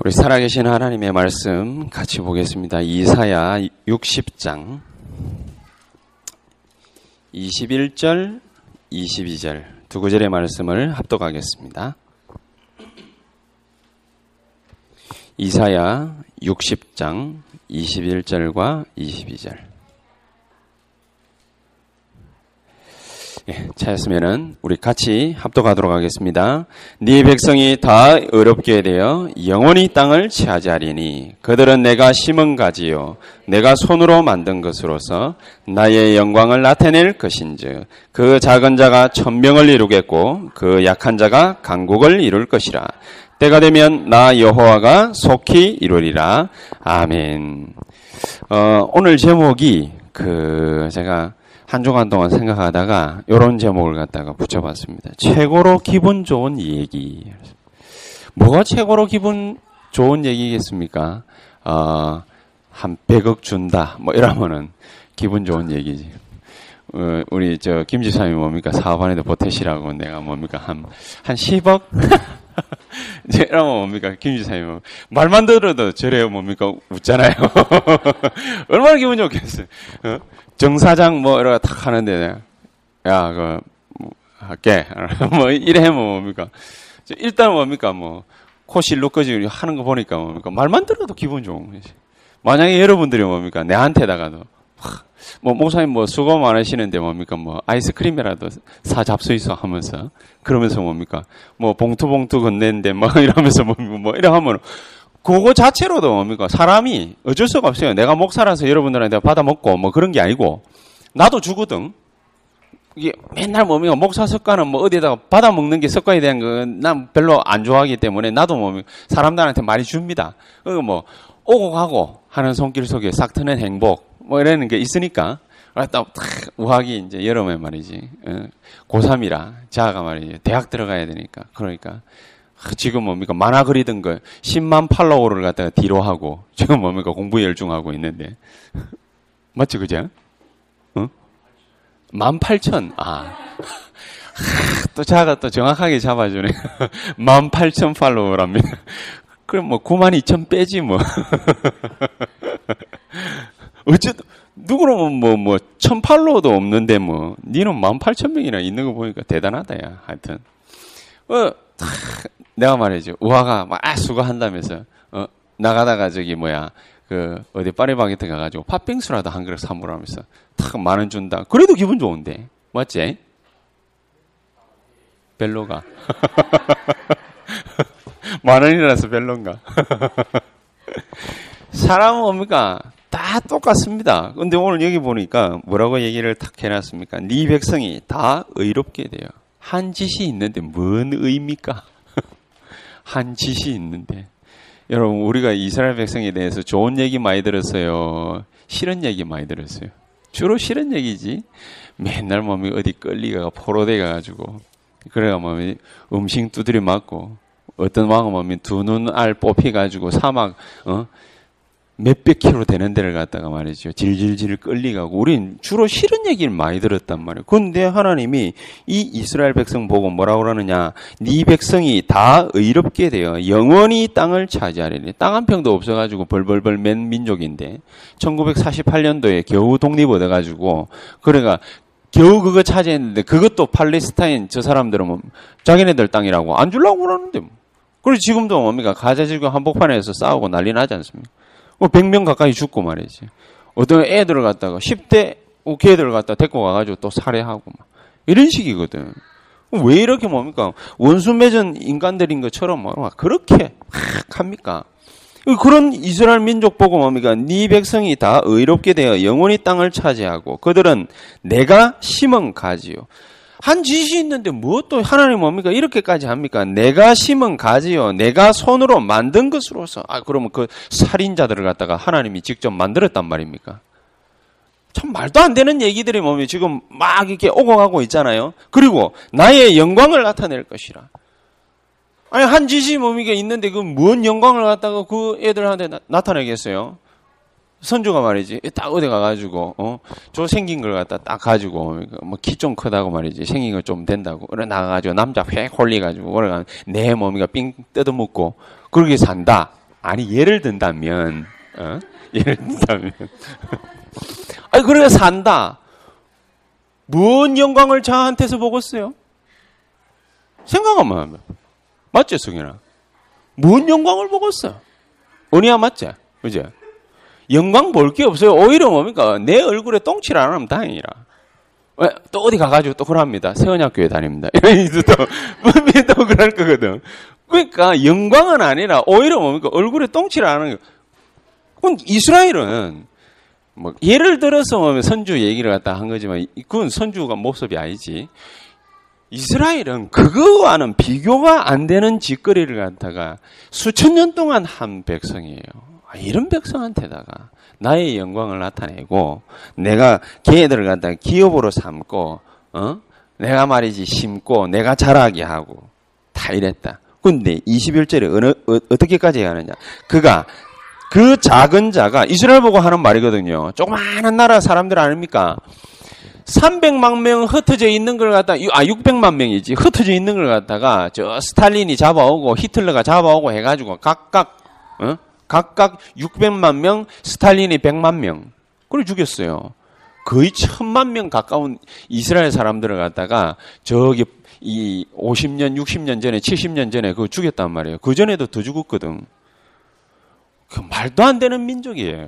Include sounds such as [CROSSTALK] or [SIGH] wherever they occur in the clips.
우리 살아계신 하나님의 말씀 같이 보겠습니다. 이사야 60장 21절, 22절 두 구절의 말씀을 합독하겠습니다. 이사야 60장 21절과 22절 예, 차였으면은 우리 같이 합독하도록 하겠습니다. 네 백성이 다 어렵게 되어 영원히 땅을 차지하리니 그들은 내가 심은 가지요 내가 손으로 만든 것으로서 나의 영광을 나타낼 것인즉 그 작은 자가 천명을 이루겠고 그 약한 자가 강국을 이룰 것이라 때가 되면 나 여호와가 속히 이루리라 아멘. 어, 오늘 제목이 그 제가 한 주간 동안 생각하다가 이런 제목을 갖다가 붙여봤습니다. 최고로 기분 좋은 얘기. 뭐가 최고로 기분 좋은 얘기겠습니까? 어, 한 100억 준다. 뭐 이러면은 기분 좋은 얘기지. 어, 우리 저 김지사님이 뭡니까? 사업안에도 보태시라고 내가 뭡니까? 한, 한 10억? [LAUGHS] 이제 이러면 뭡니까? 김지사님 말만 들어도 저래요 뭡니까? 웃잖아요. [LAUGHS] 얼마나 기분 좋겠어요. 어? 정사장 뭐 이러고 탁 하는데 야, 그 뭐, 할게. [LAUGHS] 뭐 이래 면 뭡니까? 일단 뭡니까? 뭐 코실로 끄지 하는 거 보니까 뭡니까? 말만 들어도 기분 좋은 거지. 만약에 여러분들이 뭡니까? 내한테다가도 뭐 목사님 뭐 수고 많으시는데 뭡니까? 뭐 아이스크림이라도 사 잡수 있어 하면서 그러면서 뭡니까? 뭐 봉투 봉투 건네는데 뭐 [LAUGHS] 이러면서 뭐, 뭐 이래 하면 그거 자체로도 뭡니까? 사람이 어쩔 수가 없어요. 내가 목사라서 여러분들한테 받아 먹고 뭐 그런 게 아니고 나도 주거든. 이게 맨날 뭡니까? 목사 습관은 뭐 어디에다가 받아 먹는 게 습관이 된건난 별로 안 좋아하기 때문에 나도 뭐 사람들한테 많이 줍니다. 그리고 뭐 오고 가고 하는 손길 속에 싹 트는 행복 뭐 이러는 게 있으니까 딱 우학이 이제 여름에 말이지 고3이라 자가 말이지 대학 들어가야 되니까 그러니까 지금 뭡니까 만화 그리던 거 10만 팔로워를 갖다가 뒤로 하고 지금 뭡니까 공부 열중하고 있는데 [LAUGHS] 맞지 그죠? 어? 18,000 아. [LAUGHS] 또 자가 또 정확하게 잡아주네. [LAUGHS] 18,000 팔로워랍니다. 그럼 뭐 92,000 빼지 뭐. 어쨌든 누구는 뭐 뭐 1,000팔로워도 없는데 뭐 니는 18,000명이나 있는 거 보니까 대단하다 야. 하여튼. 어 내가 말이죠. 우화가 막 아, 수고한다면서 어, 나가다가 저기 뭐야 그 어디 파리바게트 가가지고 팥빙수라도 한 그릇 사물하면서 탁 만 원 준다. 그래도 기분 좋은데 맞지? 별로가 만 원이라서 별론가? 사람은 뭡니까? 다 똑같습니다. 근데 오늘 여기 보니까 뭐라고 얘기를 탁 해놨습니까? 네 백성이 다 의롭게 돼요. 한 짓이 있는데 뭔 의미입니까? 한 짓이 있는데. 여러분, 우리가 이스라엘 백성에 대해서 좋은 얘기 많이 들었어요. 싫은 얘기 많이 들었어요. 주로 싫은 얘기지. 맨날 몸이 어디 끌리가 포로돼 가 가지고. 그래가 몸이 음식 두드려 맞고, 어떤 왕은 몸이 두 눈 알 뽑혀가지고 사막, 어? 몇백 킬로 되는 데를 갔다가 말이죠. 질질질 끌리가고 우린 주로 싫은 얘기를 많이 들었단 말이에요. 근데 하나님이 이 이스라엘 백성 보고 뭐라고 그러느냐. 네 백성이 다 의롭게 되어 영원히 땅을 차지하리니 땅 한 평도 없어가지고 벌벌벌 맨 민족인데 1948년도에 겨우 독립 얻어가지고 그래가 겨우 그거 차지했는데 그것도 팔레스타인 저 사람들은 뭐 자기네들 땅이라고 안 주려고 그러는데 뭐. 그리고 지금도 뭡니까 가자 지구 한복판에서 싸우고 난리 나지 않습니까? 뭐 100명 가까이 죽고 말이지. 어떤 애들을 갖다가 10대 걔들 갖다 데리고 가가지고 또 살해하고 막 이런 식이거든. 왜 이렇게 뭡니까? 원수 맺은 인간들인 것처럼 뭐 그렇게 합니까? 그런 이스라엘 민족 보고 뭡니까? 네 백성이 다 의롭게 되어 영원히 땅을 차지하고 그들은 내가 심은 가지요. 한 짓이 있는데 무엇도 하나님 뭡니까? 이렇게까지 합니까? 내가 심은 가지요. 내가 손으로 만든 것으로서. 아, 그러면 그 살인자들을 갖다가 하나님이 직접 만들었단 말입니까? 참 말도 안 되는 얘기들이 뭡니까? 지금 막 이렇게 오고 가고 있잖아요. 그리고 나의 영광을 나타낼 것이라. 아니, 한 짓이 뭡니까? 있는데 그 무슨 영광을 갖다가 그 애들한테 나, 타내겠어요 선주가 말이지 딱 어디 가가지고 어저 생긴 걸 갖다 딱 가지고 뭐 키 좀 크다고 말이지 생긴 거좀 된다고. 그래 나가가지고 남자 획 홀리가지고 그래가 내 몸이가 삥 뜯어먹고 그렇게 산다. 아니 예를 든다면 어? [LAUGHS] 예를 든다면. [LAUGHS] 아니 그래 산다. 무슨 영광을 저한테서 보겠어요? 생각 한번. 하면 맞지 승현아? 무슨 영광을 보겠어? 은희야 맞지? 그죠 영광 볼 게 없어요. 오히려 뭡니까? 내 얼굴에 똥칠 안 하면 다행이라. 왜? 또 어디 가가지고 또 그럽니다. 세원학교에 다닙니다. [LAUGHS] 이러면서 또, [LAUGHS] 또 그럴 거거든. 그러니까 영광은 아니라 오히려 뭡니까? 얼굴에 똥칠 안 하는 거. 그건 이스라엘은 뭐 예를 들어서 뭐 선주 얘기를 갖다 한 거지만 그건 선주가 모습이 아니지. 이스라엘은 그거와는 비교가 안 되는 짓거리를 갖다가 수천 년 동안 한 백성이에요. 아, 이런 백성한테다가 나의 영광을 나타내고 내가 걔들을 갖다가 기업으로 삼고 어? 내가 말이지 심고 내가 자라게 하고 다 이랬다. 근데 21절에 어느, 어, 어떻게까지 하느냐? 그가 그 작은 자가 이스라엘 보고 하는 말이거든요. 조그마한 나라 사람들 아닙니까? 300만 명 흩어져 있는 걸 갖다 아 600만 명이지 흩어져 있는 걸 갖다가 저 스탈린이 잡아오고 히틀러가 잡아오고 해가지고 각각 어? 각각 600만 명, 스탈린이 100만 명. 그걸 죽였어요. 거의 천만 명 가까운 이스라엘 사람들을 갖다가 저기 이 50년, 60년 전에, 70년 전에 그거 죽였단 말이에요. 그 전에도 더 죽었거든. 그 말도 안 되는 민족이에요.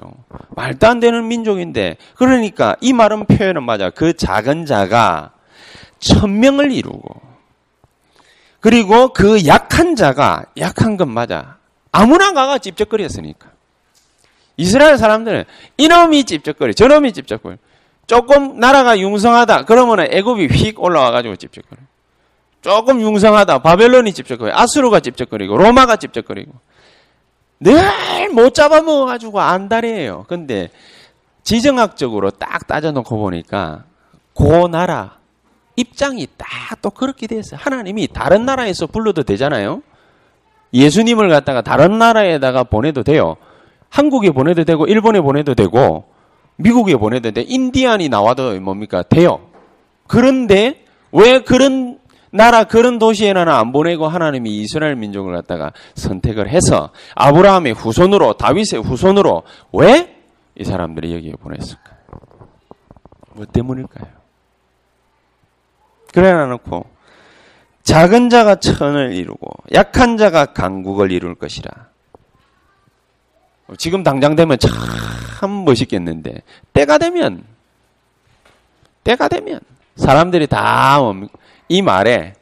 말도 안 되는 민족인데, 그러니까 이 말은 표현은 맞아. 그 작은 자가 천명을 이루고, 그리고 그 약한 자가 약한 건 맞아. 아무나 가가 찝쩍거렸으니까. 이스라엘 사람들은 이놈이 찝쩍거려, 저놈이 찝쩍거려. 조금 나라가 융성하다. 그러면 애굽이 휙 올라와가지고 찝쩍거려. 조금 융성하다. 바벨론이 찝쩍거려. 아수르가 찝쩍거리고, 로마가 찝쩍거리고. 늘 못 잡아먹어가지고 안달이에요. 근데 지정학적으로 딱 따져놓고 보니까 그 나라 입장이 딱 또 그렇게 됐어요. 하나님이 다른 나라에서 불러도 되잖아요. 예수님을 갖다가 다른 나라에다가 보내도 돼요. 한국에 보내도 되고 일본에 보내도 되고 미국에 보내도 돼. 인디안이 나와도 뭡니까? 돼요. 그런데 왜 그런 나라 그런 도시에는 안 보내고 하나님이 이스라엘 민족을 갖다가 선택을 해서 아브라함의 후손으로 다윗의 후손으로 왜 이 사람들이 여기에 보냈을까요? 뭐 때문일까요? 그래 놔 놓고 작은 자가 천을 이루고 약한 자가 강국을 이룰 것이라. 지금 당장 되면 참 멋있겠는데 때가 되면 때가 되면 사람들이 다 이 말에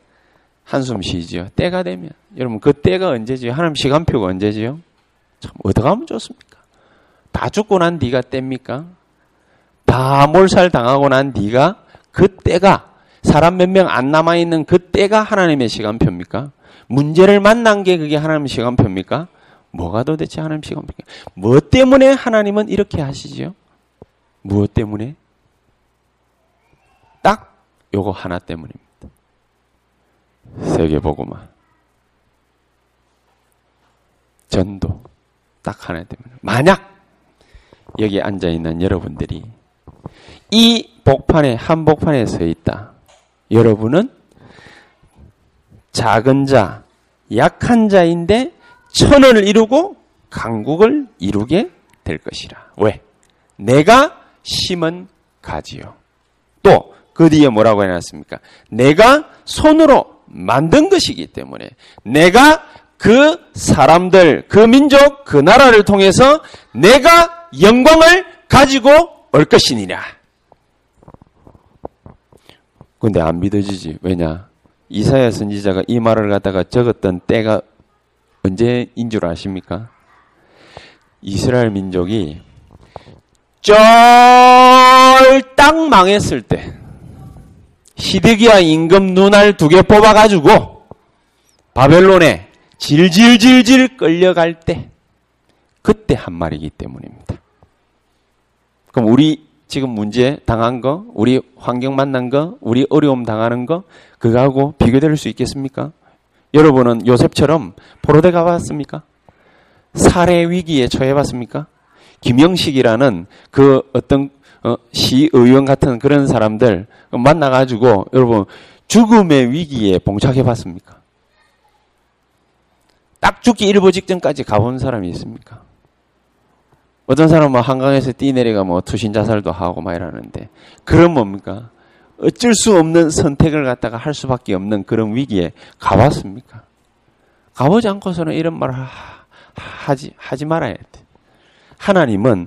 한숨 쉬지요. 때가 되면 여러분 그 때가 언제지요? 하나님 시간표가 언제지요? 참 어떻게 하면 좋습니까? 다 죽고 난 뒤가 때입니까? 다 몰살 당하고 난 뒤가 그 때가 사람 몇 명 안 남아있는 그 때가 하나님의 시간표입니까? 문제를 만난 게 그게 하나님의 시간표입니까? 뭐가 도대체 하나님 시간표입니까? 무엇 때문에 하나님은 이렇게 하시지요? 무엇 때문에? 딱 요거 하나 때문입니다. 세계보고만. 전도. 딱 하나 때문에. 만약 여기 앉아있는 여러분들이 이 복판에, 한복판에 서 있다. 여러분은 작은 자, 약한 자인데 천을 이루고 강국을 이루게 될 것이라. 왜? 내가 심은 가지요. 또 그 뒤에 뭐라고 해놨습니까? 내가 손으로 만든 것이기 때문에 내가 그 사람들, 그 민족, 그 나라를 통해서 내가 영광을 가지고 올 것이니라. 근데 안 믿어지지. 왜냐? 이사야 선지자가 이 말을 갖다가 적었던 때가 언제인 줄 아십니까? 이스라엘 민족이 쫄딱 망했을 때 히드기야 임금 눈알 두 개 뽑아가지고 바벨론에 질질질질 끌려갈 때 그때 한 말이기 때문입니다. 그럼 우리 지금 문제 당한 거, 우리 환경 만난 거, 우리 어려움 당하는 거, 그거하고 비교될 수 있겠습니까? 여러분은 요셉처럼 포로대 가봤습니까? 살해 위기에 처해봤습니까? 김영식이라는 그 어떤 어, 시의원 같은 그런 사람들 만나가지고 여러분 죽음의 위기에 봉착해봤습니까? 딱 죽기 일보 직전까지 가본 사람이 있습니까? 어떤 사람은 한강에서 뛰내리가 뭐 투신 자살도 하고 막 이러는데 그런 뭡니까? 어쩔 수 없는 선택을 갖다가 할 수밖에 없는 그런 위기에 가봤습니까? 가보지 않고서는 이런 말을 하지 하지 말아야 돼. 하나님은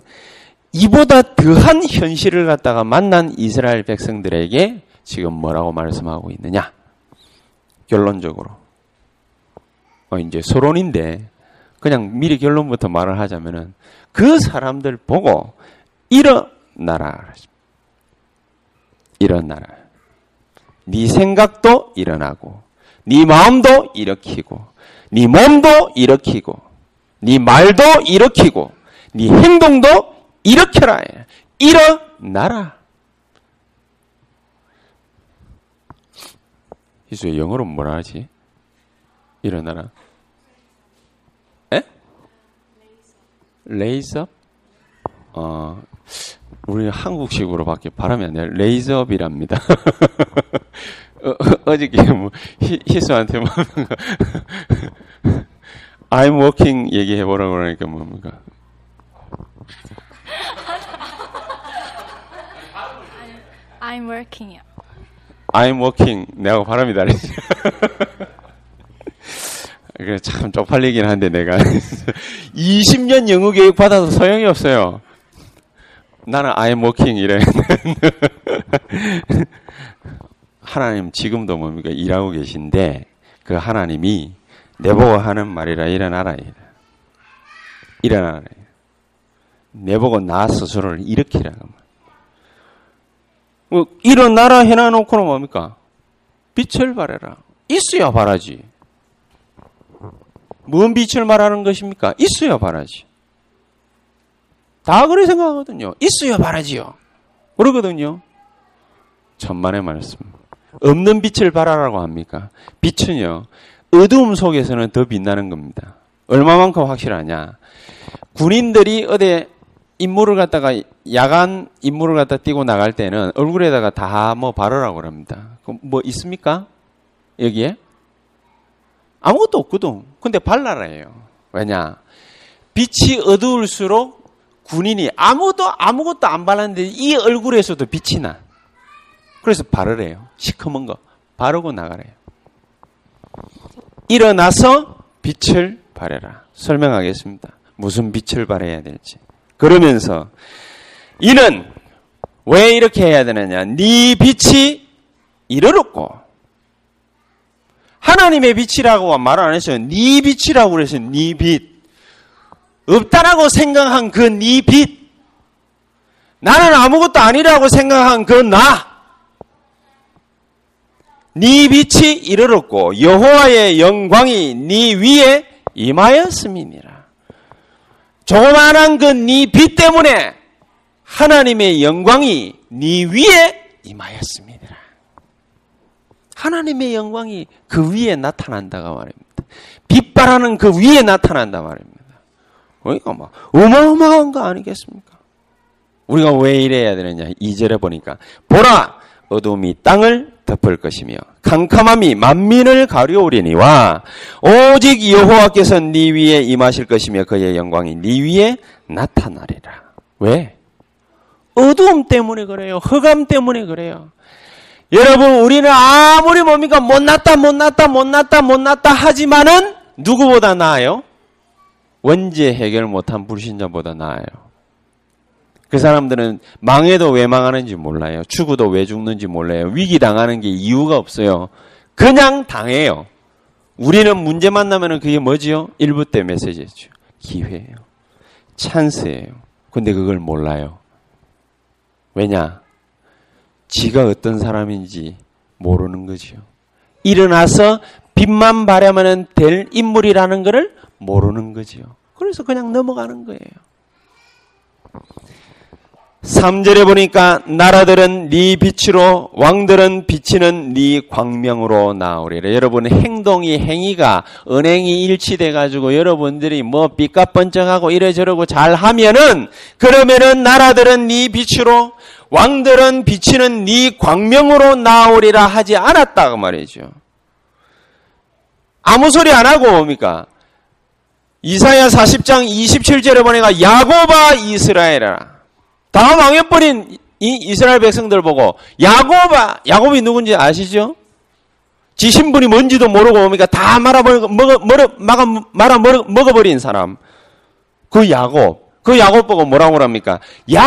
이보다 더한 현실을 갖다가 만난 이스라엘 백성들에게 지금 뭐라고 말씀하고 있느냐? 결론적으로 어 이제 서론인데 그냥 미리 결론부터 말을 하자면은 그 사람들 보고 일어나라. 일어나라. 네 생각도 일어나고, 네 마음도 일으키고, 네 몸도 일으키고, 네 말도 일으키고, 네 행동도 일으켜라. 일어나라. 희수의 영어로 뭐라 하지? 일어나라. 레이즈업? 어, 우리 한국식으로밖에 발음이 안 돼요. 레이즈업이랍니다. [LAUGHS] 어, 저께 뭐, 희수한테 뭐, [LAUGHS] I'm working 얘기해보라고 그러니까 뭡니까? I'm working. I'm working. 내가 발음이 다르지. [LAUGHS] 그래 참 쪽팔리긴 한데 내가 [LAUGHS] 20년 영어 교육 받아서 소용이 없어요. 나는 I'm working 이래. [LAUGHS] 하나님 지금도 뭡니까 일하고 계신데 그 하나님이 내보고 하는 말이라 일어나라. 일어나라. 내보고 나 스스로를 일으키라. 뭐 일어나라 해놔놓고는 뭡니까? 빛을 발해라. 있어야 바라지. 뭔 빛을 말하는 것입니까? 있어야 바라지. 다 그래 생각하거든요. 있어야 바라지요. 그러거든요. 천만의 말씀. 없는 빛을 바라라고 합니까? 빛은요, 어두움 속에서는 더 빛나는 겁니다. 얼마만큼 확실하냐? 군인들이 어디 임무를 갖다가 야간 임무를 갖다 띄고 나갈 때는 얼굴에다가 다 뭐 바르라고 그럽니다. 뭐 있습니까? 여기에? 아무것도 없거든. 근데 발랄해요. 왜냐? 빛이 어두울수록 군인이 아무도 아무것도 안 발랐는데 이 얼굴에서도 빛이 나. 그래서 바르래요. 시커먼 거 바르고 나가래요. 일어나서 빛을 발해라. 설명하겠습니다. 무슨 빛을 발해야 될지. 그러면서 이는 왜 이렇게 해야 되느냐? 네 빛이 이르렀고 하나님의 빛이라고 말을 안 했어요. 네 빛이라고 그랬어요. 네 빛. 없다라고 생각한 그 네 빛. 나는 아무것도 아니라고 생각한 그 나. 네 빛이 이르렀고 여호와의 영광이 네 위에 임하였음이니라. 조그만한 그 네 빛 때문에 하나님의 영광이 네 위에 임하였습니다. 하나님의 영광이 그 위에 나타난다가 말입니다. 빛바라는 그 위에 나타난다 말입니다. 그러니까 막 어마어마한 거 아니겠습니까? 우리가 왜 이래야 되느냐? 2절에 보니까 보라 어둠이 땅을 덮을 것이며 캄캄함이 만민을 가려우리니와 오직 여호와께서 네 위에 임하실 것이며 그의 영광이 네 위에 나타나리라. 왜? 어두움 때문에 그래요. 흑암 때문에 그래요. 여러분, 우리는 아무리 뭡니까? 못났다, 못났다, 못났다, 못났다 하지만은 누구보다 나아요? 원죄 해결 못한 불신자보다 나아요. 그 사람들은 망해도 왜 망하는지 몰라요. 죽어도 왜 죽는지 몰라요. 위기 당하는 게 이유가 없어요. 그냥 당해요. 우리는 문제 만나면 그게 뭐지요? 일부 때 메시지죠. 기회예요. 찬스예요. 근데 그걸 몰라요. 왜냐? 지가 어떤 사람인지 모르는 거지요. 일어나서 빛만 발하면 될 인물이라는 것을 모르는 거지요. 그래서 그냥 넘어가는 거예요. 3절에 보니까 나라들은 네 빛으로 왕들은 비치는 네 광명으로 나오리라. 여러분 행동이 행위가 은행이 일치돼 가지고 여러분들이 뭐 빛가 번쩍하고 이래저러고 잘 하면은 그러면은 나라들은 네 빛으로 왕들은 비치는 네 광명으로 나오리라 하지 않았다고 말이죠. 아무 소리 안 하고 뭡니까? 이사야 40장 27절에 보니까 야고바 이스라엘아 다 망해버린 이 이스라엘 백성들 보고 야곱아 야곱이 누군지 아시죠? 지 신분이 뭔지도 모르고 뭡니까 다 말아버리고 먹어 막아 말아 먹어, 먹어버린 사람 그 야곱 그 야곱 보고 뭐라고 합니까? 예,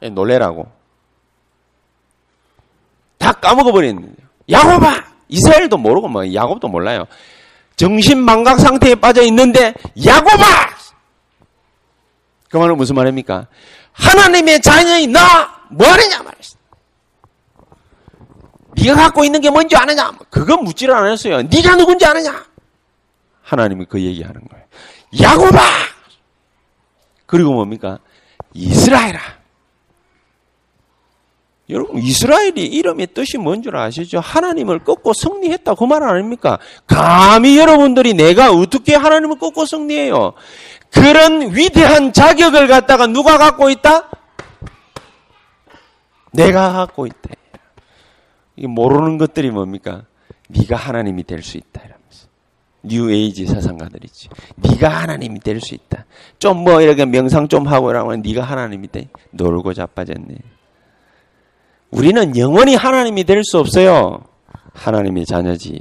놀래라고 다 까먹어버린 야곱아 이스라엘도 모르고 뭐 야곱도 몰라요 정신 망각 상태에 빠져 있는데 야곱아 그 말은 무슨 말입니까? 하나님의 자녀인 나 뭐하느냐 말이었어. 네가 갖고 있는 게 뭔지 아느냐? 그건 묻지를 않았어요. 네가 누군지 아느냐? 하나님이 그 얘기하는 거예요. 야곱아! 그리고 뭡니까? 이스라엘아. 여러분 이스라엘이 이름의 뜻이 뭔 줄 아시죠? 하나님을 꺾고 승리했다 그 말 아닙니까? 감히 여러분들이 내가 어떻게 하나님을 꺾고 승리해요? 그런 위대한 자격을 갖다가 누가 갖고 있다? 내가 갖고 있다. 모르는 것들이 뭡니까? 네가 하나님이 될 수 있다 이러면서 뉴 에이지 사상가들이지. 네가 하나님이 될 수 있다. 좀 뭐 이렇게 명상 좀 하고 이러면 네가 하나님이 돼. 놀고 자빠졌네. 우리는 영원히 하나님이 될 수 없어요. 하나님의 자녀지.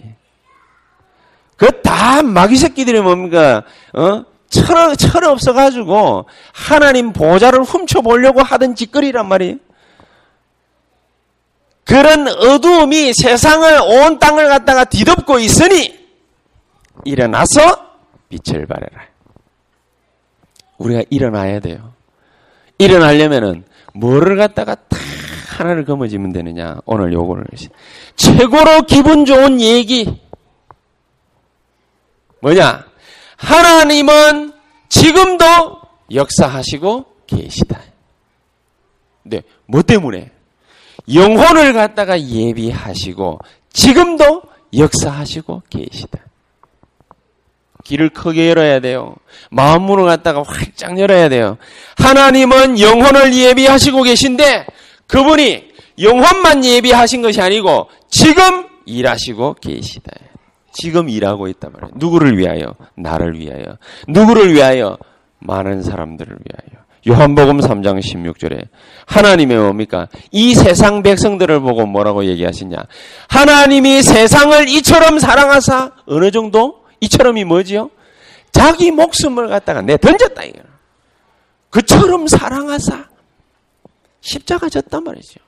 그 다 마귀 새끼들이 뭡니까? 어? 철, 철 없어가지고 하나님 보좌를 훔쳐보려고 하던 짓거리란 말이에요. 그런 어두움이 세상을 온 땅을 갖다가 뒤덮고 있으니 일어나서 빛을 발해라. 우리가 일어나야 돼요. 일어나려면은 뭐를 갖다가 다 하나를 거머쥐면 되느냐? 오늘 요거를 최고로 기분 좋은 얘기 뭐냐? 하나님은 지금도 역사하시고 계시다. 네, 뭐 때문에? 영혼을 갖다가 예비하시고 지금도 역사하시고 계시다. 길을 크게 열어야 돼요. 마음문을 갖다가 활짝 열어야 돼요. 하나님은 영혼을 예비하시고 계신데 그분이 영혼만 예비하신 것이 아니고 지금 일하시고 계시다. 지금 일하고 있단 말이에요. 누구를 위하여? 나를 위하여. 누구를 위하여? 많은 사람들을 위하여. 요한복음 3장 16절에 하나님의 뭡니까? 이 세상 백성들을 보고 뭐라고 얘기하시냐? 하나님이 세상을 이처럼 사랑하사 어느 정도? 이처럼이 뭐지요? 자기 목숨을 갖다가 내 던졌다 이거. 그처럼 사랑하사 십자가 졌단 말이죠.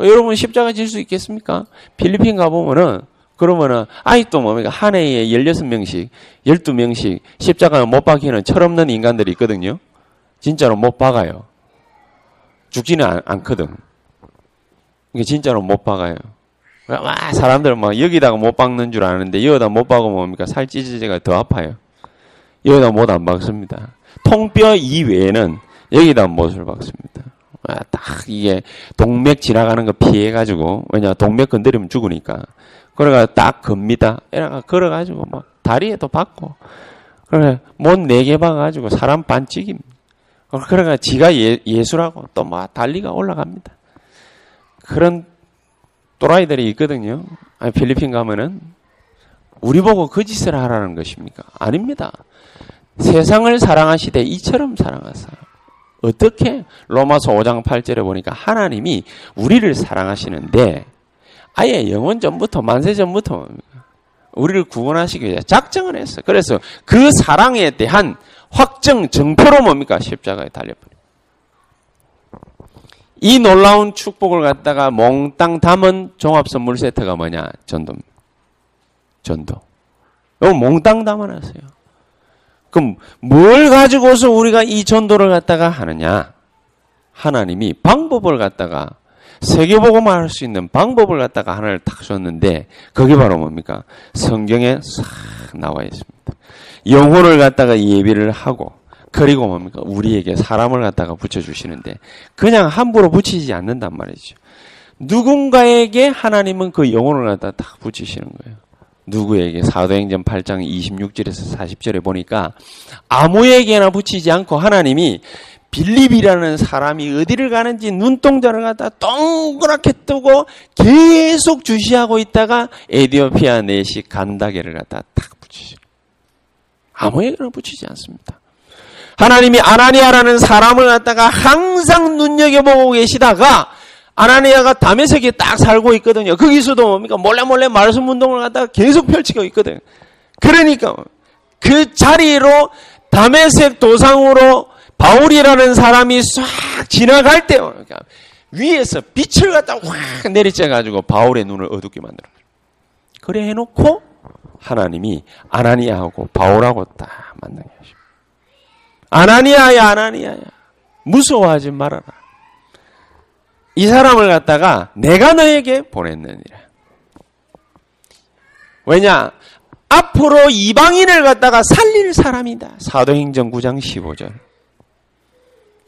여러분 십자가 질 수 있겠습니까? 필리핀 가보면은 그러면은 아직도 뭡니까 한 해에 16명씩 12명씩 십자가 못 박히는 철없는 인간들이 있거든요. 진짜로 못 박아요. 죽지는 않, 않거든. 이게 진짜로 못 박아요. 와 사람들 막 여기다가 못 박는 줄 아는데 여기다 못 박으면 뭡니까 살 찌지지가 더 아파요. 여기다 못 안 박습니다. 통뼈 이외에는 여기다 못을 박습니다. 아, 딱 이게 동맥 지나가는 거 피해가지고 왜냐 동맥 건드리면 죽으니까 그래가 딱 겁니다. 이래가 걸어가지고 막 다리에도 박고 그래 못네 개 박아가지고 사람 반찍입니다. 그래가 지가 예, 예수라고 또 막 달리가 올라갑니다. 그런 또라이들이 있거든요. 아니, 필리핀 가면은 우리 보고 그 짓을 하라는 것입니까? 아닙니다. 세상을 사랑하시되 이처럼 사랑하사. 어떻게? 로마서 5장 8절에 보니까 하나님이 우리를 사랑하시는데 아예 영원 전부터 만세 전부터 우리를 구원하시기 위해 작정을 했어요. 그래서 그 사랑에 대한 확정 정표로 뭡니까? 십자가에 달려버려. 이 놀라운 축복을 갖다가 몽땅 담은 종합 선물 세트가 뭐냐? 전도. 전도. 이거 몽땅 담아놨어요. 그럼 뭘 가지고서 우리가 이 전도를 갖다가 하느냐? 하나님이 방법을 갖다가 세계보고만 할 수 있는 방법을 갖다가 하나를 탁 줬는데 그게 바로 뭡니까? 성경에 싹 나와 있습니다. 영혼을 갖다가 예비를 하고 그리고 뭡니까? 우리에게 사람을 갖다가 붙여주시는데 그냥 함부로 붙이지 않는단 말이죠. 누군가에게 하나님은 그 영혼을 갖다가 딱 붙이시는 거예요. 누구에게 사도행전 8장 26절에서 40절에 보니까 아무에게나 붙이지 않고 하나님이 빌립이라는 사람이 어디를 가는지 눈동자를 갖다 동그랗게 뜨고 계속 주시하고 있다가 에디오피아 내시 간다게를 갖다 딱 붙이시는 아무에게나 붙이지 않습니다. 하나님이 아나니아라는 사람을 갖다가 항상 눈여겨보고 계시다가 아나니아가 담에색에 딱 살고 있거든요. 거기서도 뭡니까? 몰래 몰래 말씀 운동을 갖다가 계속 펼치고 있거든요. 그러니까 그 자리로 담에색 도상으로 바울이라는 사람이 싹 지나갈 때 그러니까 위에서 빛을 갖다 확 내리쬐 가지고 바울의 눈을 어둡게 만들어. 그래 해놓고 하나님이 아나니아하고 바울하고 딱 만나게 하십니다. 아나니아야 아나니아야 무서워하지 말아라. 이 사람을 갖다가 내가 너에게 보냈느니라. 왜냐? 앞으로 이방인을 갖다가 살릴 사람이다. 사도행전 9장 15절.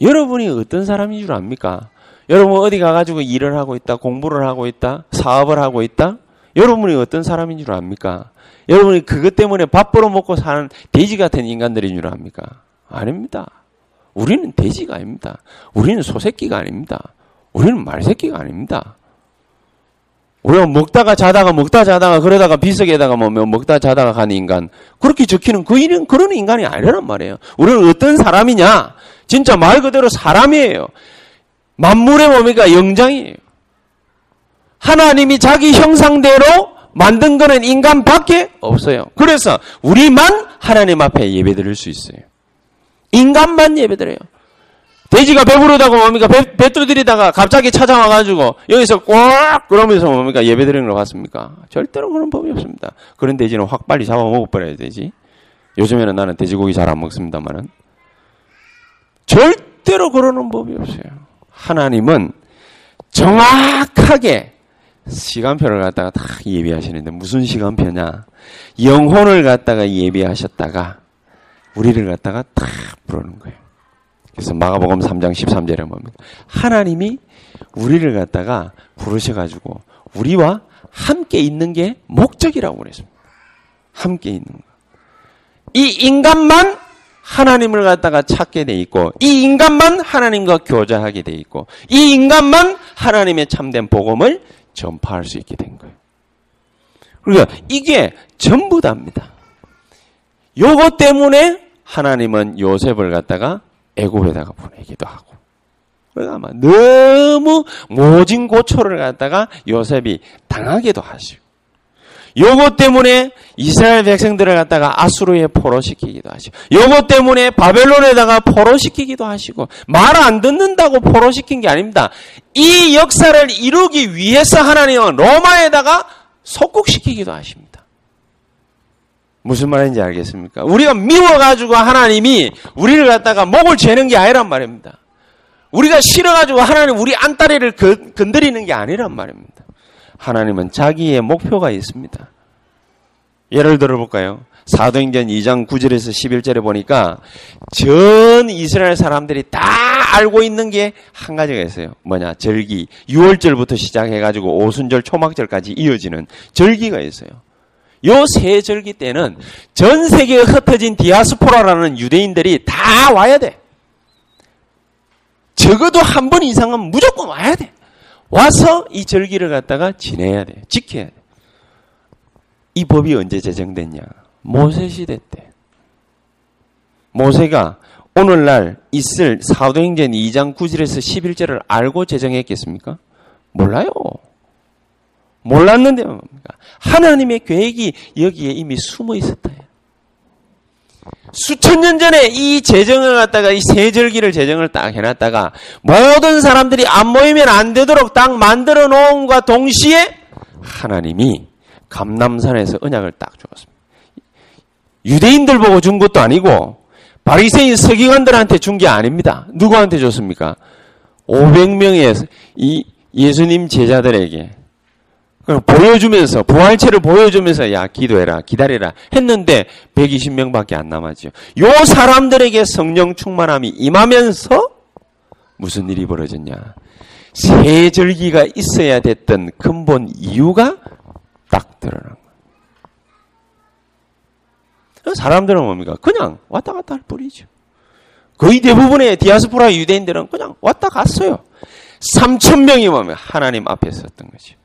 여러분이 어떤 사람인 줄 압니까? 여러분 어디 가가지고 일을 하고 있다, 공부를 하고 있다, 사업을 하고 있다? 여러분이 어떤 사람인 줄 압니까? 여러분이 그것 때문에 밥 벌어 먹고 사는 돼지 같은 인간들인 줄 압니까? 아닙니다. 우리는 돼지가 아닙니다. 우리는 소새끼가 아닙니다. 우리는 말새끼가 아닙니다. 우리가 먹다가 자다가 먹다 자다가 그러다가 비석에다가 뭐 먹다 자다가 가는 인간 그렇게 적히는 그 일은 그런 인간이 아니란 말이에요. 우리는 어떤 사람이냐? 진짜 말 그대로 사람이에요. 만물의 뭡니까? 영장이에요. 하나님이 자기 형상대로 만든 거는 인간밖에 없어요. 그래서 우리만 하나님 앞에 예배드릴 수 있어요. 인간만 예배드려요. 돼지가 배부르다고 뭡니까? 배, 배 두드리다가 갑자기 찾아와가지고 여기서 꽉 그러면서 뭡니까? 예배 드리는 걸 봤습니까? 절대로 그런 법이 없습니다. 그런 돼지는 확 빨리 잡아먹어버려야 되지. 요즘에는 나는 돼지고기 잘 안 먹습니다만은. 절대로 그러는 법이 없어요. 하나님은 정확하게 시간표를 갖다가 다 예비하시는데 무슨 시간표냐? 영혼을 갖다가 예비하셨다가 우리를 갖다가 다 부르는 거예요. 그래서 마가복음 3장 13절에 뭡니까? 하나님이 우리를 갖다가 부르셔가지고 우리와 함께 있는 게 목적이라고 그랬습니다. 함께 있는 거. 이 인간만 하나님을 갖다가 찾게 돼 있고 이 인간만 하나님과 교제하게 돼 있고 이 인간만 하나님의 참된 복음을 전파할 수 있게 된 거예요. 그러니까 이게 전부 다입니다. 요것 때문에 하나님은 요셉을 갖다가 애굽에다가 보내기도 하고. 아마 너무 모진 고초를 갖다가 요셉이 당하기도 하시고. 요것 때문에 이스라엘 백성들을 갖다가 아수르에 포로시키기도 하시고, 요것 때문에 바벨론에다가 포로시키기도 하시고, 말 안 듣는다고 포로시킨 게 아닙니다. 이 역사를 이루기 위해서 하나님은 로마에다가 속국시키기도 하십니다. 무슨 말인지 알겠습니까? 우리가 미워가지고 하나님이 우리를 갖다가 목을 죄는 게 아니란 말입니다. 우리가 싫어가지고 하나님 우리 안다리를 건드리는 게 아니란 말입니다. 하나님은 자기의 목표가 있습니다. 예를 들어 볼까요? 사도행전 2장 9절에서 11절에 보니까 전 이스라엘 사람들이 다 알고 있는 게 한 가지가 있어요. 뭐냐? 절기. 6월절부터 시작해가지고 오순절, 초막절까지 이어지는 절기가 있어요. 요 세 절기 때는 전 세계에 흩어진 디아스포라라는 유대인들이 다 와야 돼. 적어도 한 번 이상은 무조건 와야 돼. 와서 이 절기를 갖다가 지내야 돼. 지켜야 돼. 이 법이 언제 제정됐냐? 모세 시대 때. 모세가 오늘날 있을 사도행전 2장 9절에서 11절을 알고 제정했겠습니까? 몰라요. 몰랐는데 뭡니까? 하나님의 계획이 여기에 이미 숨어 있었다. 수천 년 전에 이 재정을 갖다가 이 세절기를 재정을 딱 해놨다가 모든 사람들이 안 모이면 안 되도록 딱 만들어 놓은과 동시에 하나님이 감남산에서 언약을 딱 주었습니다. 유대인들 보고 준 것도 아니고 바리새인 서기관들한테 준 게 아닙니다. 누구한테 줬습니까? 500명의 이 예수님 제자들에게 보여주면서 부활체를 보여주면서 야 기도해라 기다려라 했는데 120명밖에 안 남았죠. 요 사람들에게 성령 충만함이 임하면서 무슨 일이 벌어졌냐? 세 절기가 있어야 됐던 근본 이유가 딱 드러난 거예요. 사람들은 뭡니까? 그냥 왔다 갔다 할 뿐이죠. 거의 대부분의 디아스포라 유대인들은 그냥 왔다 갔어요. 3천 명이 면 하나님 앞에 섰던 거죠.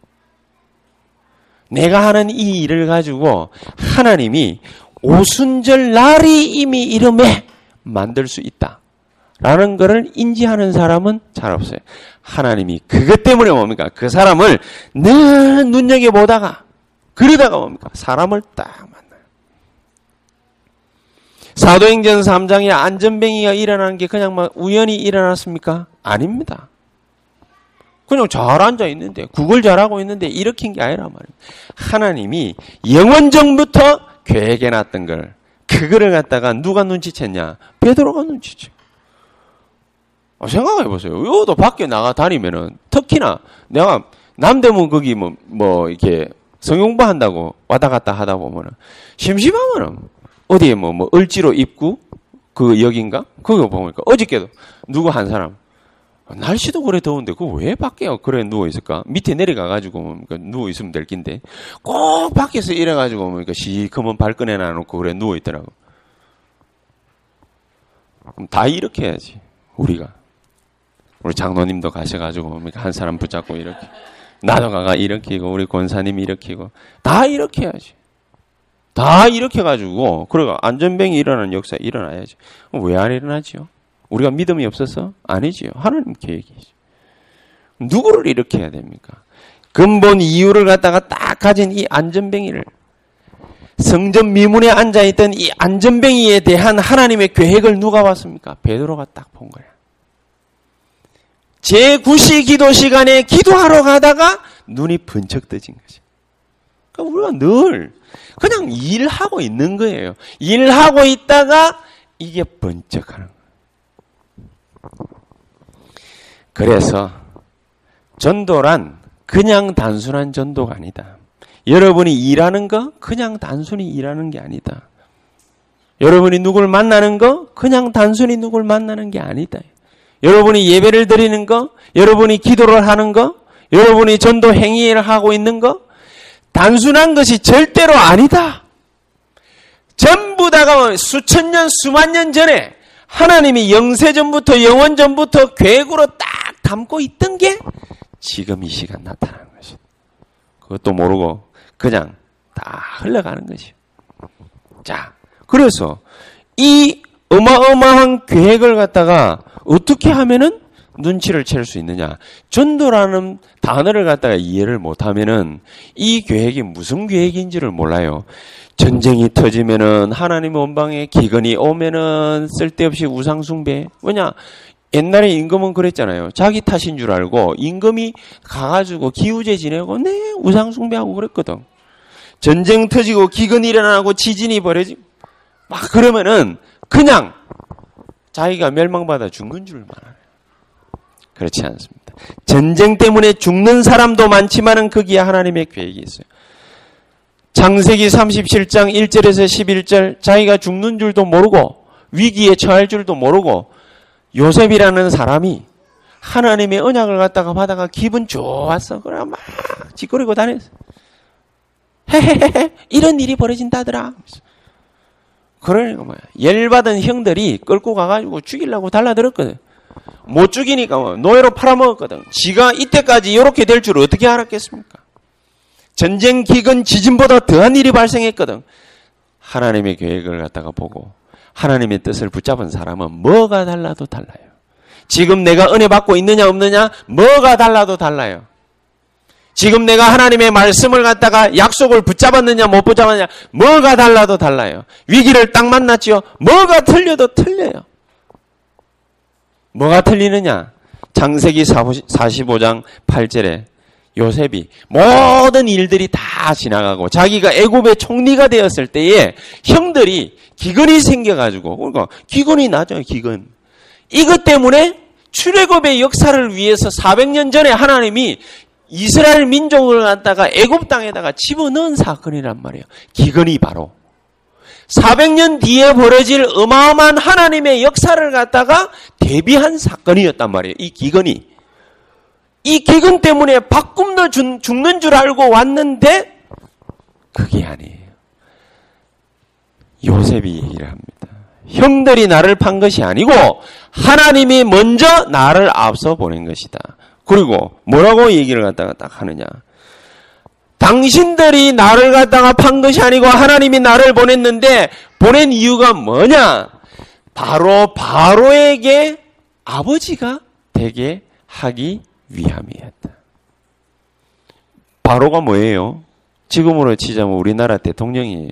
내가 하는 이 일을 가지고 하나님이 오순절 날이 이미 이름에 만들 수 있다. 라는 것을 인지하는 사람은 잘 없어요. 하나님이 그것 때문에 뭡니까? 그 사람을 늘 눈여겨보다가 그러다가 뭡니까? 사람을 딱 만나요. 사도행전 3장에 안전뱅이가 일어나는 게 그냥 막 우연히 일어났습니까? 아닙니다. 그냥 잘 앉아 있는데, 국을 잘하고 있는데, 일으킨 게 아니란 말이에요. 하나님이 영원전부터 계획해 놨던 걸, 그거를 갖다가 누가 눈치챘냐? 베드로가 눈치채. 아, 생각해 보세요. 요도 밖에 나가 다니면은, 특히나, 내가, 남대문 거기 뭐, 뭐, 이렇게, 성용부 한다고 왔다 갔다 하다 보면은, 심심하면은, 어디에 뭐, 뭐, 을지로 입구? 그 여긴가? 그거 보니까, 어저께도, 누구 한 사람, 날씨도 그래 더운데 그왜 밖에 그래 누워 있을까? 밑에 내려가 가지고 그 누워 있으면 될 낀데 꼭 밖에서 이래 가지고 그러니까 시커먼 발끈해 놔놓고 그래 누워 있더라고. 그럼 다 이렇게 해야지 우리가 우리 장로님도 가셔가지고 한 사람 붙잡고 이렇게 나도 가가 일으키고 우리 권사님이 일으키고 다 이렇게 해야지. 다 이렇게 가지고 그러고 안전뱅이 일어나는 역사 일어나야지. 왜 안 일어나지요? 우리가 믿음이 없어서? 아니지요. 하나님 계획이죠. 누구를 이렇게 해야 됩니까? 근본 이유를 갖다가 딱 가진 이 안전뱅이를 성전 미문에 앉아 있던 이 안전뱅이에 대한 하나님의 계획을 누가 봤습니까? 베드로가 딱 본 거야. 제9시 기도 시간에 기도하러 가다가 눈이 번쩍 떠진 거지. 그러니까 우리가 늘 그냥 일하고 있는 거예요. 일하고 있다가 이게 번쩍 하는 거예요. 그래서 전도란 그냥 단순한 전도가 아니다. 여러분이 일하는 거 그냥 단순히 일하는 게 아니다. 여러분이 누굴 만나는 거 그냥 단순히 누굴 만나는 게 아니다. 여러분이 예배를 드리는 거, 여러분이 기도를 하는 거, 여러분이 전도 행위를 하고 있는 거 단순한 것이 절대로 아니다. 전부 다가 수천 년, 수만 년 전에 하나님이 영세전부터 영원전부터 계획으로 딱 담고 있던 게 지금 이 시간 나타나는 것이. 그것도 모르고 그냥 다 흘러가는 것이요. 자, 그래서 이 어마어마한 계획을 갖다가 어떻게 하면은 눈치를 챌 수 있느냐? 전도라는 단어를 갖다가 이해를 못하면은 이 계획이 무슨 계획인지를 몰라요. 전쟁이 터지면은 하나님 원방에 기근이 오면은 쓸데없이 우상 숭배. 뭐냐? 옛날에 임금은 그랬잖아요. 자기 탓인 줄 알고 임금이 가가지고 기우제 지내고 네 우상 숭배하고 그랬거든. 전쟁 터지고 기근이 일어나고 지진이 벌어지고 막 그러면은 그냥 자기가 멸망받아 죽는 줄만 알아요. 그렇지 않습니다. 전쟁 때문에 죽는 사람도 많지만은 거기에 하나님의 계획이 있어요. 장세기 37장 1절에서 11절 자기가 죽는 줄도 모르고 위기에 처할 줄도 모르고 요셉이라는 사람이 하나님의 언약을 갖다가 받아가 기분 좋았어. 그래 막 짓거리고 다녔어. 헤헤헤 이런 일이 벌어진다더라. 그러니까 뭐야. 열받은 형들이 끌고 가가지고 죽이려고 달라들었거든. 못 죽이니까 뭐 노예로 팔아먹었거든. 지가 이때까지 이렇게 될 줄 어떻게 알았겠습니까? 전쟁 기근 지진보다 더한 일이 발생했거든. 하나님의 계획을 갖다가 보고 하나님의 뜻을 붙잡은 사람은 뭐가 달라도 달라요. 지금 내가 은혜 받고 있느냐 없느냐 뭐가 달라도 달라요. 지금 내가 하나님의 말씀을 갖다가 약속을 붙잡았느냐 못 붙잡았느냐 뭐가 달라도 달라요. 위기를 딱 만났지요. 뭐가 틀려도 틀려요. 뭐가 틀리느냐? 장세기 45장 8절에 요셉이 모든 일들이 다 지나가고 자기가 애굽의 총리가 되었을 때에 형들이 기근이 생겨가지고 그러니까 기근이 나죠 기근 이것 때문에 출애굽의 역사를 위해서 400년 전에 하나님이 이스라엘 민족을 갖다가 애굽 땅에다가 집어넣은 사건이란 말이에요. 기근이 바로 400년 뒤에 벌어질 어마어마한 하나님의 역사를 갖다가 대비한 사건이었단 말이에요. 이 기근이. 이 기근 때문에 밥 굶어 죽는 줄 알고 왔는데 그게 아니에요. 요셉이 얘기를 합니다. 형들이 나를 판 것이 아니고 하나님이 먼저 나를 앞서 보낸 것이다. 그리고 뭐라고 얘기를 갖다가 딱 하느냐. 당신들이 나를 갖다가 판 것이 아니고 하나님이 나를 보냈는데 보낸 이유가 뭐냐? 바로 바로에게 아버지가 되게 하기 위함이었다. 바로가 뭐예요? 지금으로 치자면 우리나라 대통령이에요.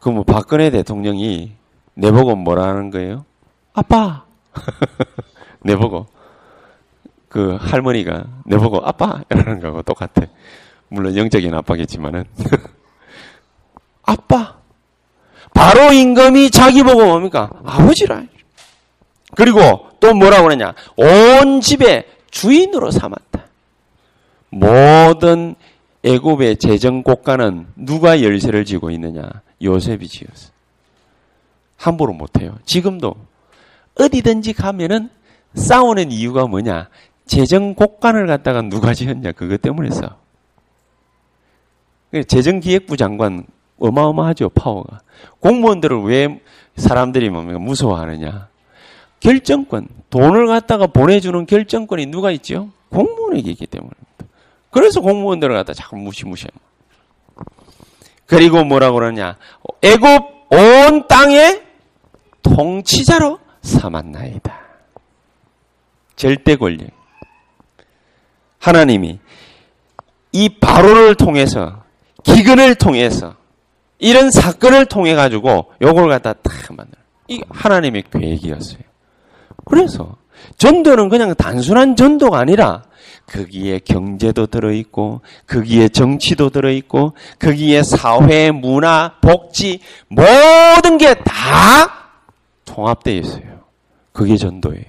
그럼 뭐 박근혜 대통령이 내보고 뭐라는 거예요? 아빠. [LAUGHS] 내보고 그 할머니가 내보고 아빠 이러는 거하고 똑같아. 물론 영적인 아빠겠지만은 [LAUGHS] 아빠. 바로 임금이 자기 보고 뭡니까? 아버지라. 그리고 또 뭐라고 그러냐? 온 집의 주인으로 삼았다. 모든 애굽의 재정 국가는 누가 열쇠를 쥐고 있느냐? 요셉이 지었어. 함부로 못해요. 지금도 어디든지 가면은 싸우는 이유가 뭐냐? 재정 국간을 갖다가 누가 지었냐? 그것 때문에 싸. 재정기획부 장관 어마어마하죠 파워가. 공무원들을 왜 사람들이 무서워하느냐? 결정권, 돈을 갖다가 보내주는 결정권이 누가 있죠? 공무원에게 있기 때문입니다. 그래서 공무원들을 갖다 자꾸 무시무시해. 그리고 뭐라고 그러냐? 애굽 온 땅에 통치자로 삼았나이다. 절대 권력. 하나님이 이 바로를 통해서 기근을 통해서 이런 사건을 통해 가지고 요걸 갖다 딱 만들어. 이 하나님의 계획이었어요. 그래서 전도는 그냥 단순한 전도가 아니라 거기에 경제도 들어있고, 거기에 정치도 들어있고, 거기에 사회, 문화, 복지, 모든 게 다 통합되어 있어요. 그게 전도예요.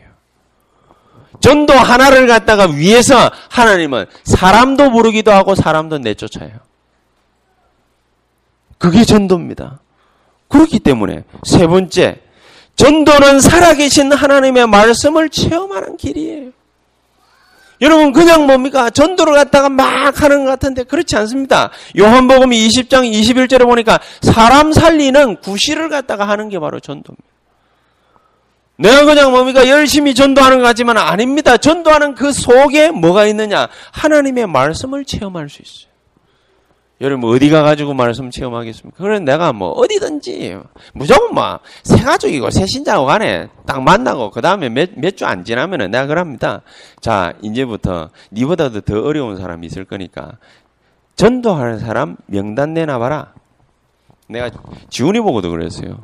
전도 하나를 갖다가 위해서 하나님은 사람도 부르기도 하고 사람도 내쫓아요. 그게 전도입니다. 그렇기 때문에 세 번째, 전도는 살아계신 하나님의 말씀을 체험하는 길이에요. 여러분 그냥 뭡니까? 전도를 갖다가 막 하는 것 같은데 그렇지 않습니다. 요한복음 20장 21절에 보니까 사람 살리는 구실을 갖다가 하는 게 바로 전도입니다. 내가 그냥 뭡니까? 열심히 전도하는 것 같지만 아닙니다. 전도하는 그 속에 뭐가 있느냐? 하나님의 말씀을 체험할 수 있어요. 여러분 어디 가가지고 말씀 체험하겠습니까? 그래 내가 뭐 어디든지 무조건 뭐새 가족이고 새 신자고 간에 딱 만나고 그 다음에 몇 몇 주 안 지나면은 내가 그럽니다. 자 이제부터 니보다도 더 어려운 사람이 있을 거니까 전도하는 사람 명단 내놔봐라. 내가 지훈이 보고도 그랬어요.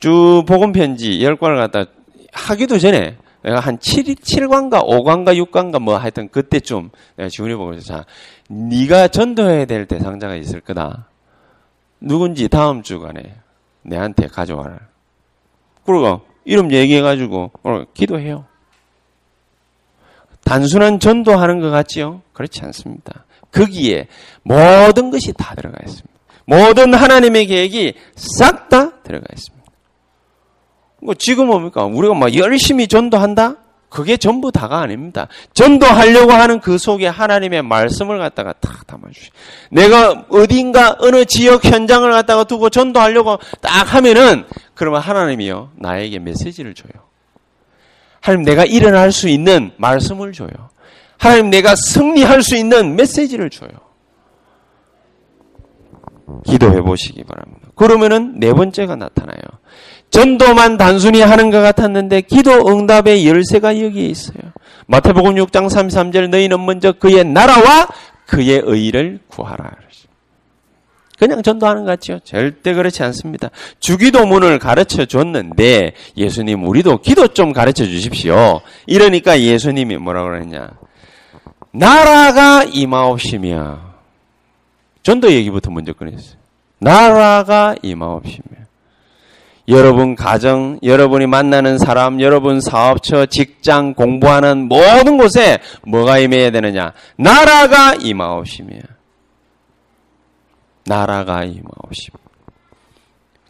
쭉 복음 편지 열 권을 갖다 하기도 전에 내가 한 7, 7관가 5관가 6관가 뭐 하여튼 그때쯤 내가 지훈이 보고 자 네가 전도해야 될 대상자가 있을 거다. 누군지 다음 주간에 내한테 가져와라. 그리고 이름 얘기해가지고 오늘 기도해요. 단순한 전도하는 것 같지요? 그렇지 않습니다. 거기에 모든 것이 다 들어가 있습니다. 모든 하나님의 계획이 싹 다 들어가 있습니다. 뭐 지금 뭡니까? 우리가 막 열심히 전도한다? 그게 전부 다가 아닙니다. 전도하려고 하는 그 속에 하나님의 말씀을 갖다가 딱 담아주시. 내가 어딘가 어느 지역 현장을 갖다가 두고 전도하려고 딱 하면은 그러면 하나님이요 나에게 메시지를 줘요. 하나님 내가 일어날 수 있는 말씀을 줘요. 하나님 내가 승리할 수 있는 메시지를 줘요. 기도해 보시기 바랍니다. 그러면은 네 번째가 나타나요. 전도만 단순히 하는 것 같았는데 기도 응답의 열쇠가 여기에 있어요. 마태복음 6장 33절 너희는 먼저 그의 나라와 그의 의를 구하라. 그냥 전도하는 것 같죠? 절대 그렇지 않습니다. 주기도문을 가르쳐 줬는데 예수님 우리도 기도 좀 가르쳐 주십시오. 이러니까 예수님이 뭐라고 그러냐? 나라가 임하옵시며 전도 얘기부터 먼저 꺼냈어요. 나라가 임하옵시며 여러분 가정, 여러분이 만나는 사람, 여러분 사업처, 직장, 공부하는 모든 곳에 뭐가 임해야 되느냐? 나라가 임하옵시며 나라가 임하옵시며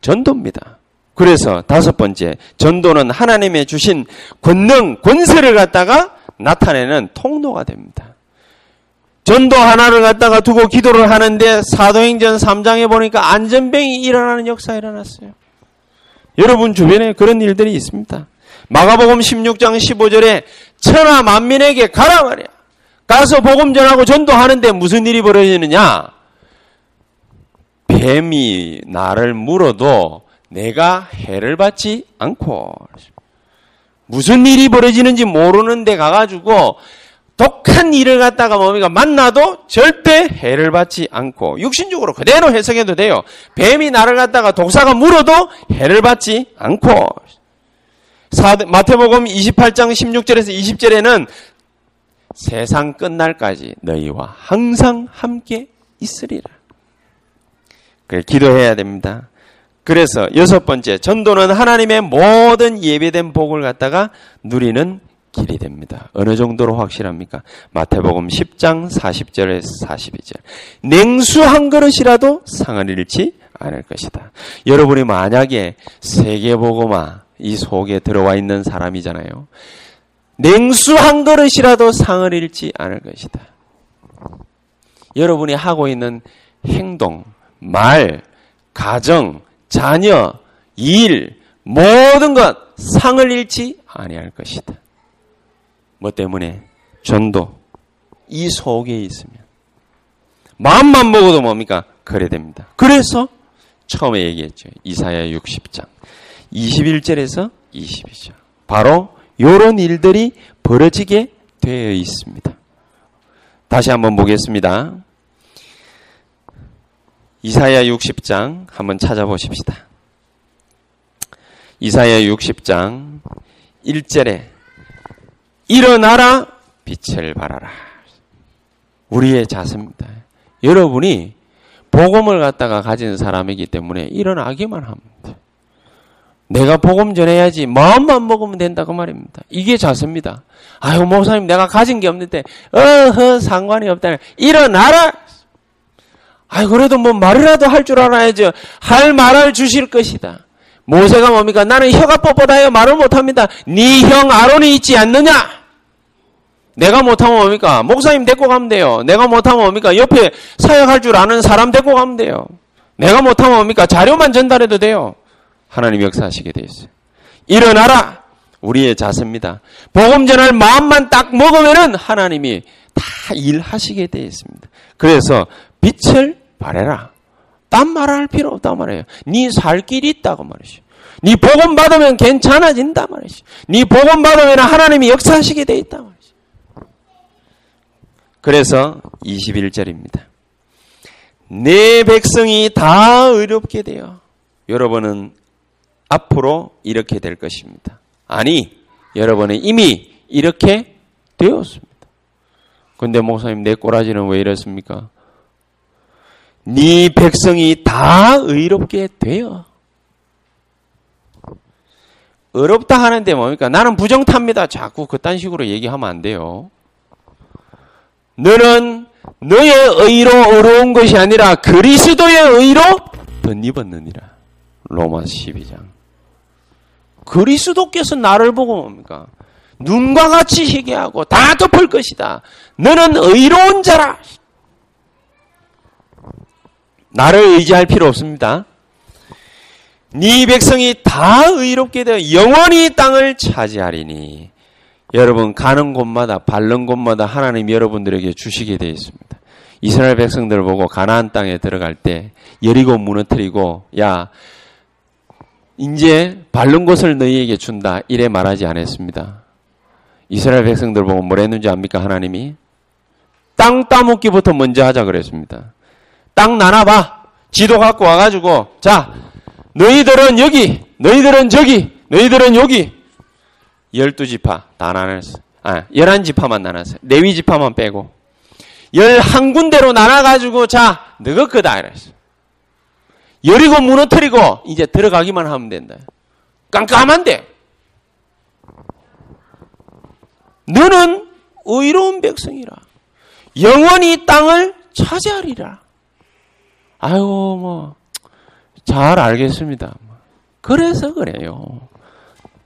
전도입니다. 그래서 다섯 번째, 전도는 하나님의 주신 권능, 권세를 갖다가 나타내는 통로가 됩니다. 전도 하나를 갖다가 두고 기도를 하는데 사도행전 3장에 보니까 안전병이 일어나는 역사가 일어났어요. 여러분 주변에 그런 일들이 있습니다. 마가복음 16장 15절에 천하 만민에게 가라 말이야. 가서 복음 전하고 전도하는데 무슨 일이 벌어지느냐? 뱀이 나를 물어도 내가 해를 받지 않고 무슨 일이 벌어지는지 모르는데 가가지고 독한 일을 갖다가 뭡니까 만나도 절대 해를 받지 않고 육신적으로 그대로 해석해도 돼요. 뱀이 나를 갖다가 독사가 물어도 해를 받지 않고 마태복음 28장 16절에서 20절에는 세상 끝날까지 너희와 항상 함께 있으리라. 그래 기도해야 됩니다. 그래서 여섯 번째 전도는 하나님의 모든 예배된 복을 갖다가 누리는 길이 됩니다. 어느 정도로 확실합니까? 마태복음 10장 40절에서 42절. 냉수 한 그릇이라도 상을 잃지 않을 것이다. 여러분이 만약에 세계복음화 이 속에 들어와 있는 사람이잖아요. 냉수 한 그릇이라도 상을 잃지 않을 것이다. 여러분이 하고 있는 행동, 말, 가정, 자녀, 일, 모든 것 상을 잃지 아니할 것이다. 뭐 때문에? 전도. 이 속에 있으면. 마음만 먹어도 뭡니까? 그래 됩니다. 그래서 처음에 얘기했죠. 이사야 60장. 21절에서 22절. 바로 이런 일들이 벌어지게 되어 있습니다. 다시 한번 보겠습니다. 이사야 60장 한번 찾아보십시다. 이사야 60장 1절에 일어나라 빛을 발하라. 우리의 자세입니다. 여러분이 복음을 갖다가 가진 사람이기 때문에 일어나기만 합니다. 내가 복음 전해야지 마음만 먹으면 된다고 말입니다. 이게 자세입니다. 아유 목사님 내가 가진 게 없는데 어허 상관이 없다. 일어나라. 아유 그래도 뭐 말이라도 할 줄 알아야죠. 할 말을 주실 것이다. 모세가 뭡니까? 나는 혀가 뻣뻣하여 말을 못합니다. 네 형 아론이 있지 않느냐? 내가 못하면 뭡니까? 목사님 데리고 가면 돼요. 내가 못하면 뭡니까? 옆에 사역할 줄 아는 사람 데리고 가면 돼요. 내가 못하면 뭡니까? 자료만 전달해도 돼요. 하나님 역사하시게 되어 있어요. 일어나라! 우리의 자세입니다. 복음 전할 마음만 딱 먹으면은 하나님이 다 일하시게 되어 있습니다. 그래서 빛을 발해라. 딴 말할 필요 없다 말이에요. 네 살 길이 있다고 말이죠. 네 복음 받으면 괜찮아진다 말이죠. 네 복음 받으면 하나님이 역사하시게 돼 있다. 그래서 21절입니다. 내 백성이 다 의롭게 되어 여러분은 앞으로 이렇게 될 것입니다. 아니, 여러분은 이미 이렇게 되었습니다. 근데 목사님 내 꼬라지는 왜 이렇습니까? 네 백성이 다 의롭게 되어. 의롭다 하는데 뭡니까? 나는 부정탑니다. 자꾸 그딴 식으로 얘기하면 안 돼요. 너는 너의 의로 의로운 것이 아니라 그리스도의 의로 덧입었느니라. 로마 12장. 그리스도께서 나를 보고 뭡니까? 눈과 같이 희게하고 다 덮을 것이다. 너는 의로운 자라. 나를 의지할 필요 없습니다. 네 백성이 다 의롭게 되어 영원히 땅을 차지하리니 여러분 가는 곳마다 밟는 곳마다 하나님 여러분들에게 주시게 되어 있습니다. 이스라엘 백성들을 보고 가나안 땅에 들어갈 때 여리고 무너뜨리고 야 이제 바른 곳을 너희에게 준다. 이래 말하지 않았습니다. 이스라엘 백성들 보고 뭐랬는지 압니까? 하나님이 땅 따먹기부터 먼저 하자 그랬습니다. 땅 나눠봐. 지도 갖고 와가지고 자 너희들은 여기, 너희들은 저기, 너희들은 여기 열두 지파 다 나눴어. 아 열한 지파만 나눴어요. 레위 지파만 빼고 열한 군데로 나눠가지고 자 너가 그다 이랬어. 여리고 무너뜨리고 이제 들어가기만 하면 된다. 깜깜한데. 너는 의로운 백성이라. 영원히 땅을 차지하리라. 아이고, 뭐, 잘 알겠습니다. 그래서 그래요.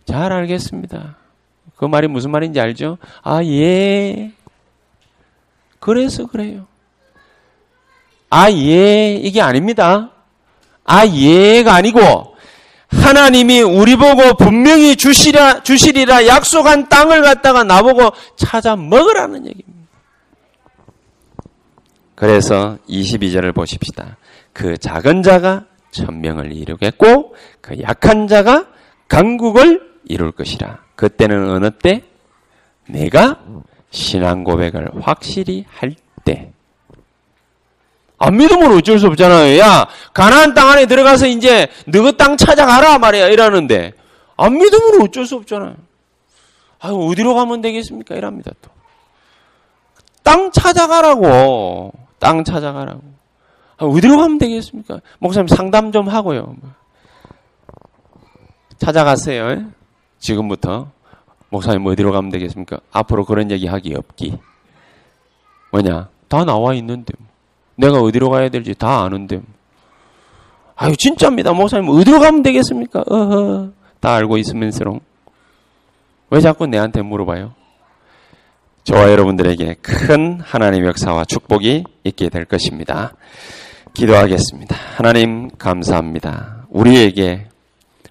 잘 알겠습니다. 그 말이 무슨 말인지 알죠? 아, 예. 그래서 그래요. 아, 예. 이게 아닙니다. 아, 예가 아니고, 하나님이 우리 보고 분명히 주시라, 주시리라 약속한 땅을 갖다가 나보고 찾아 먹으라는 얘기입니다. 그래서 22절을 보십시다. 그 작은 자가 천명을 이루겠고, 그 약한 자가 강국을 이룰 것이라. 그때는 어느 때? 내가 신앙 고백을 확실히 할 때. 안 믿으면 어쩔 수 없잖아요. 야, 가나안 땅 안에 들어가서 이제 너희 땅 찾아가라 말이야 이러는데 안 믿으면 어쩔 수 없잖아요. 아, 어디로 가면 되겠습니까? 이랍니다 또. 땅 찾아가라고. 땅 찾아가라고. 아, 어디로 가면 되겠습니까? 목사님 상담 좀 하고요. 찾아가세요. 지금부터. 목사님 어디로 가면 되겠습니까? 앞으로 그런 얘기 하기 없기. 뭐냐? 다 나와 있는데. 내가 어디로 가야 될지 다 아는데. 아유, 진짜입니다. 목사님, 어디로 가면 되겠습니까? 어허. 다 알고 있으면서롱. 왜 자꾸 내한테 물어봐요? 저와 여러분들에게 큰 하나님의 역사와 축복이 있게 될 것입니다. 기도하겠습니다. 하나님, 감사합니다. 우리에게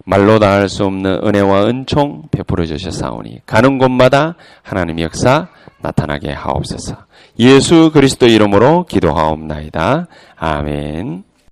말로 다할 수 없는 은혜와 은총 베풀어 주셨사오니 가는 곳마다 하나님의 역사 나타나게 하옵소서. 예수 그리스도 이름으로 기도하옵나이다. 아멘.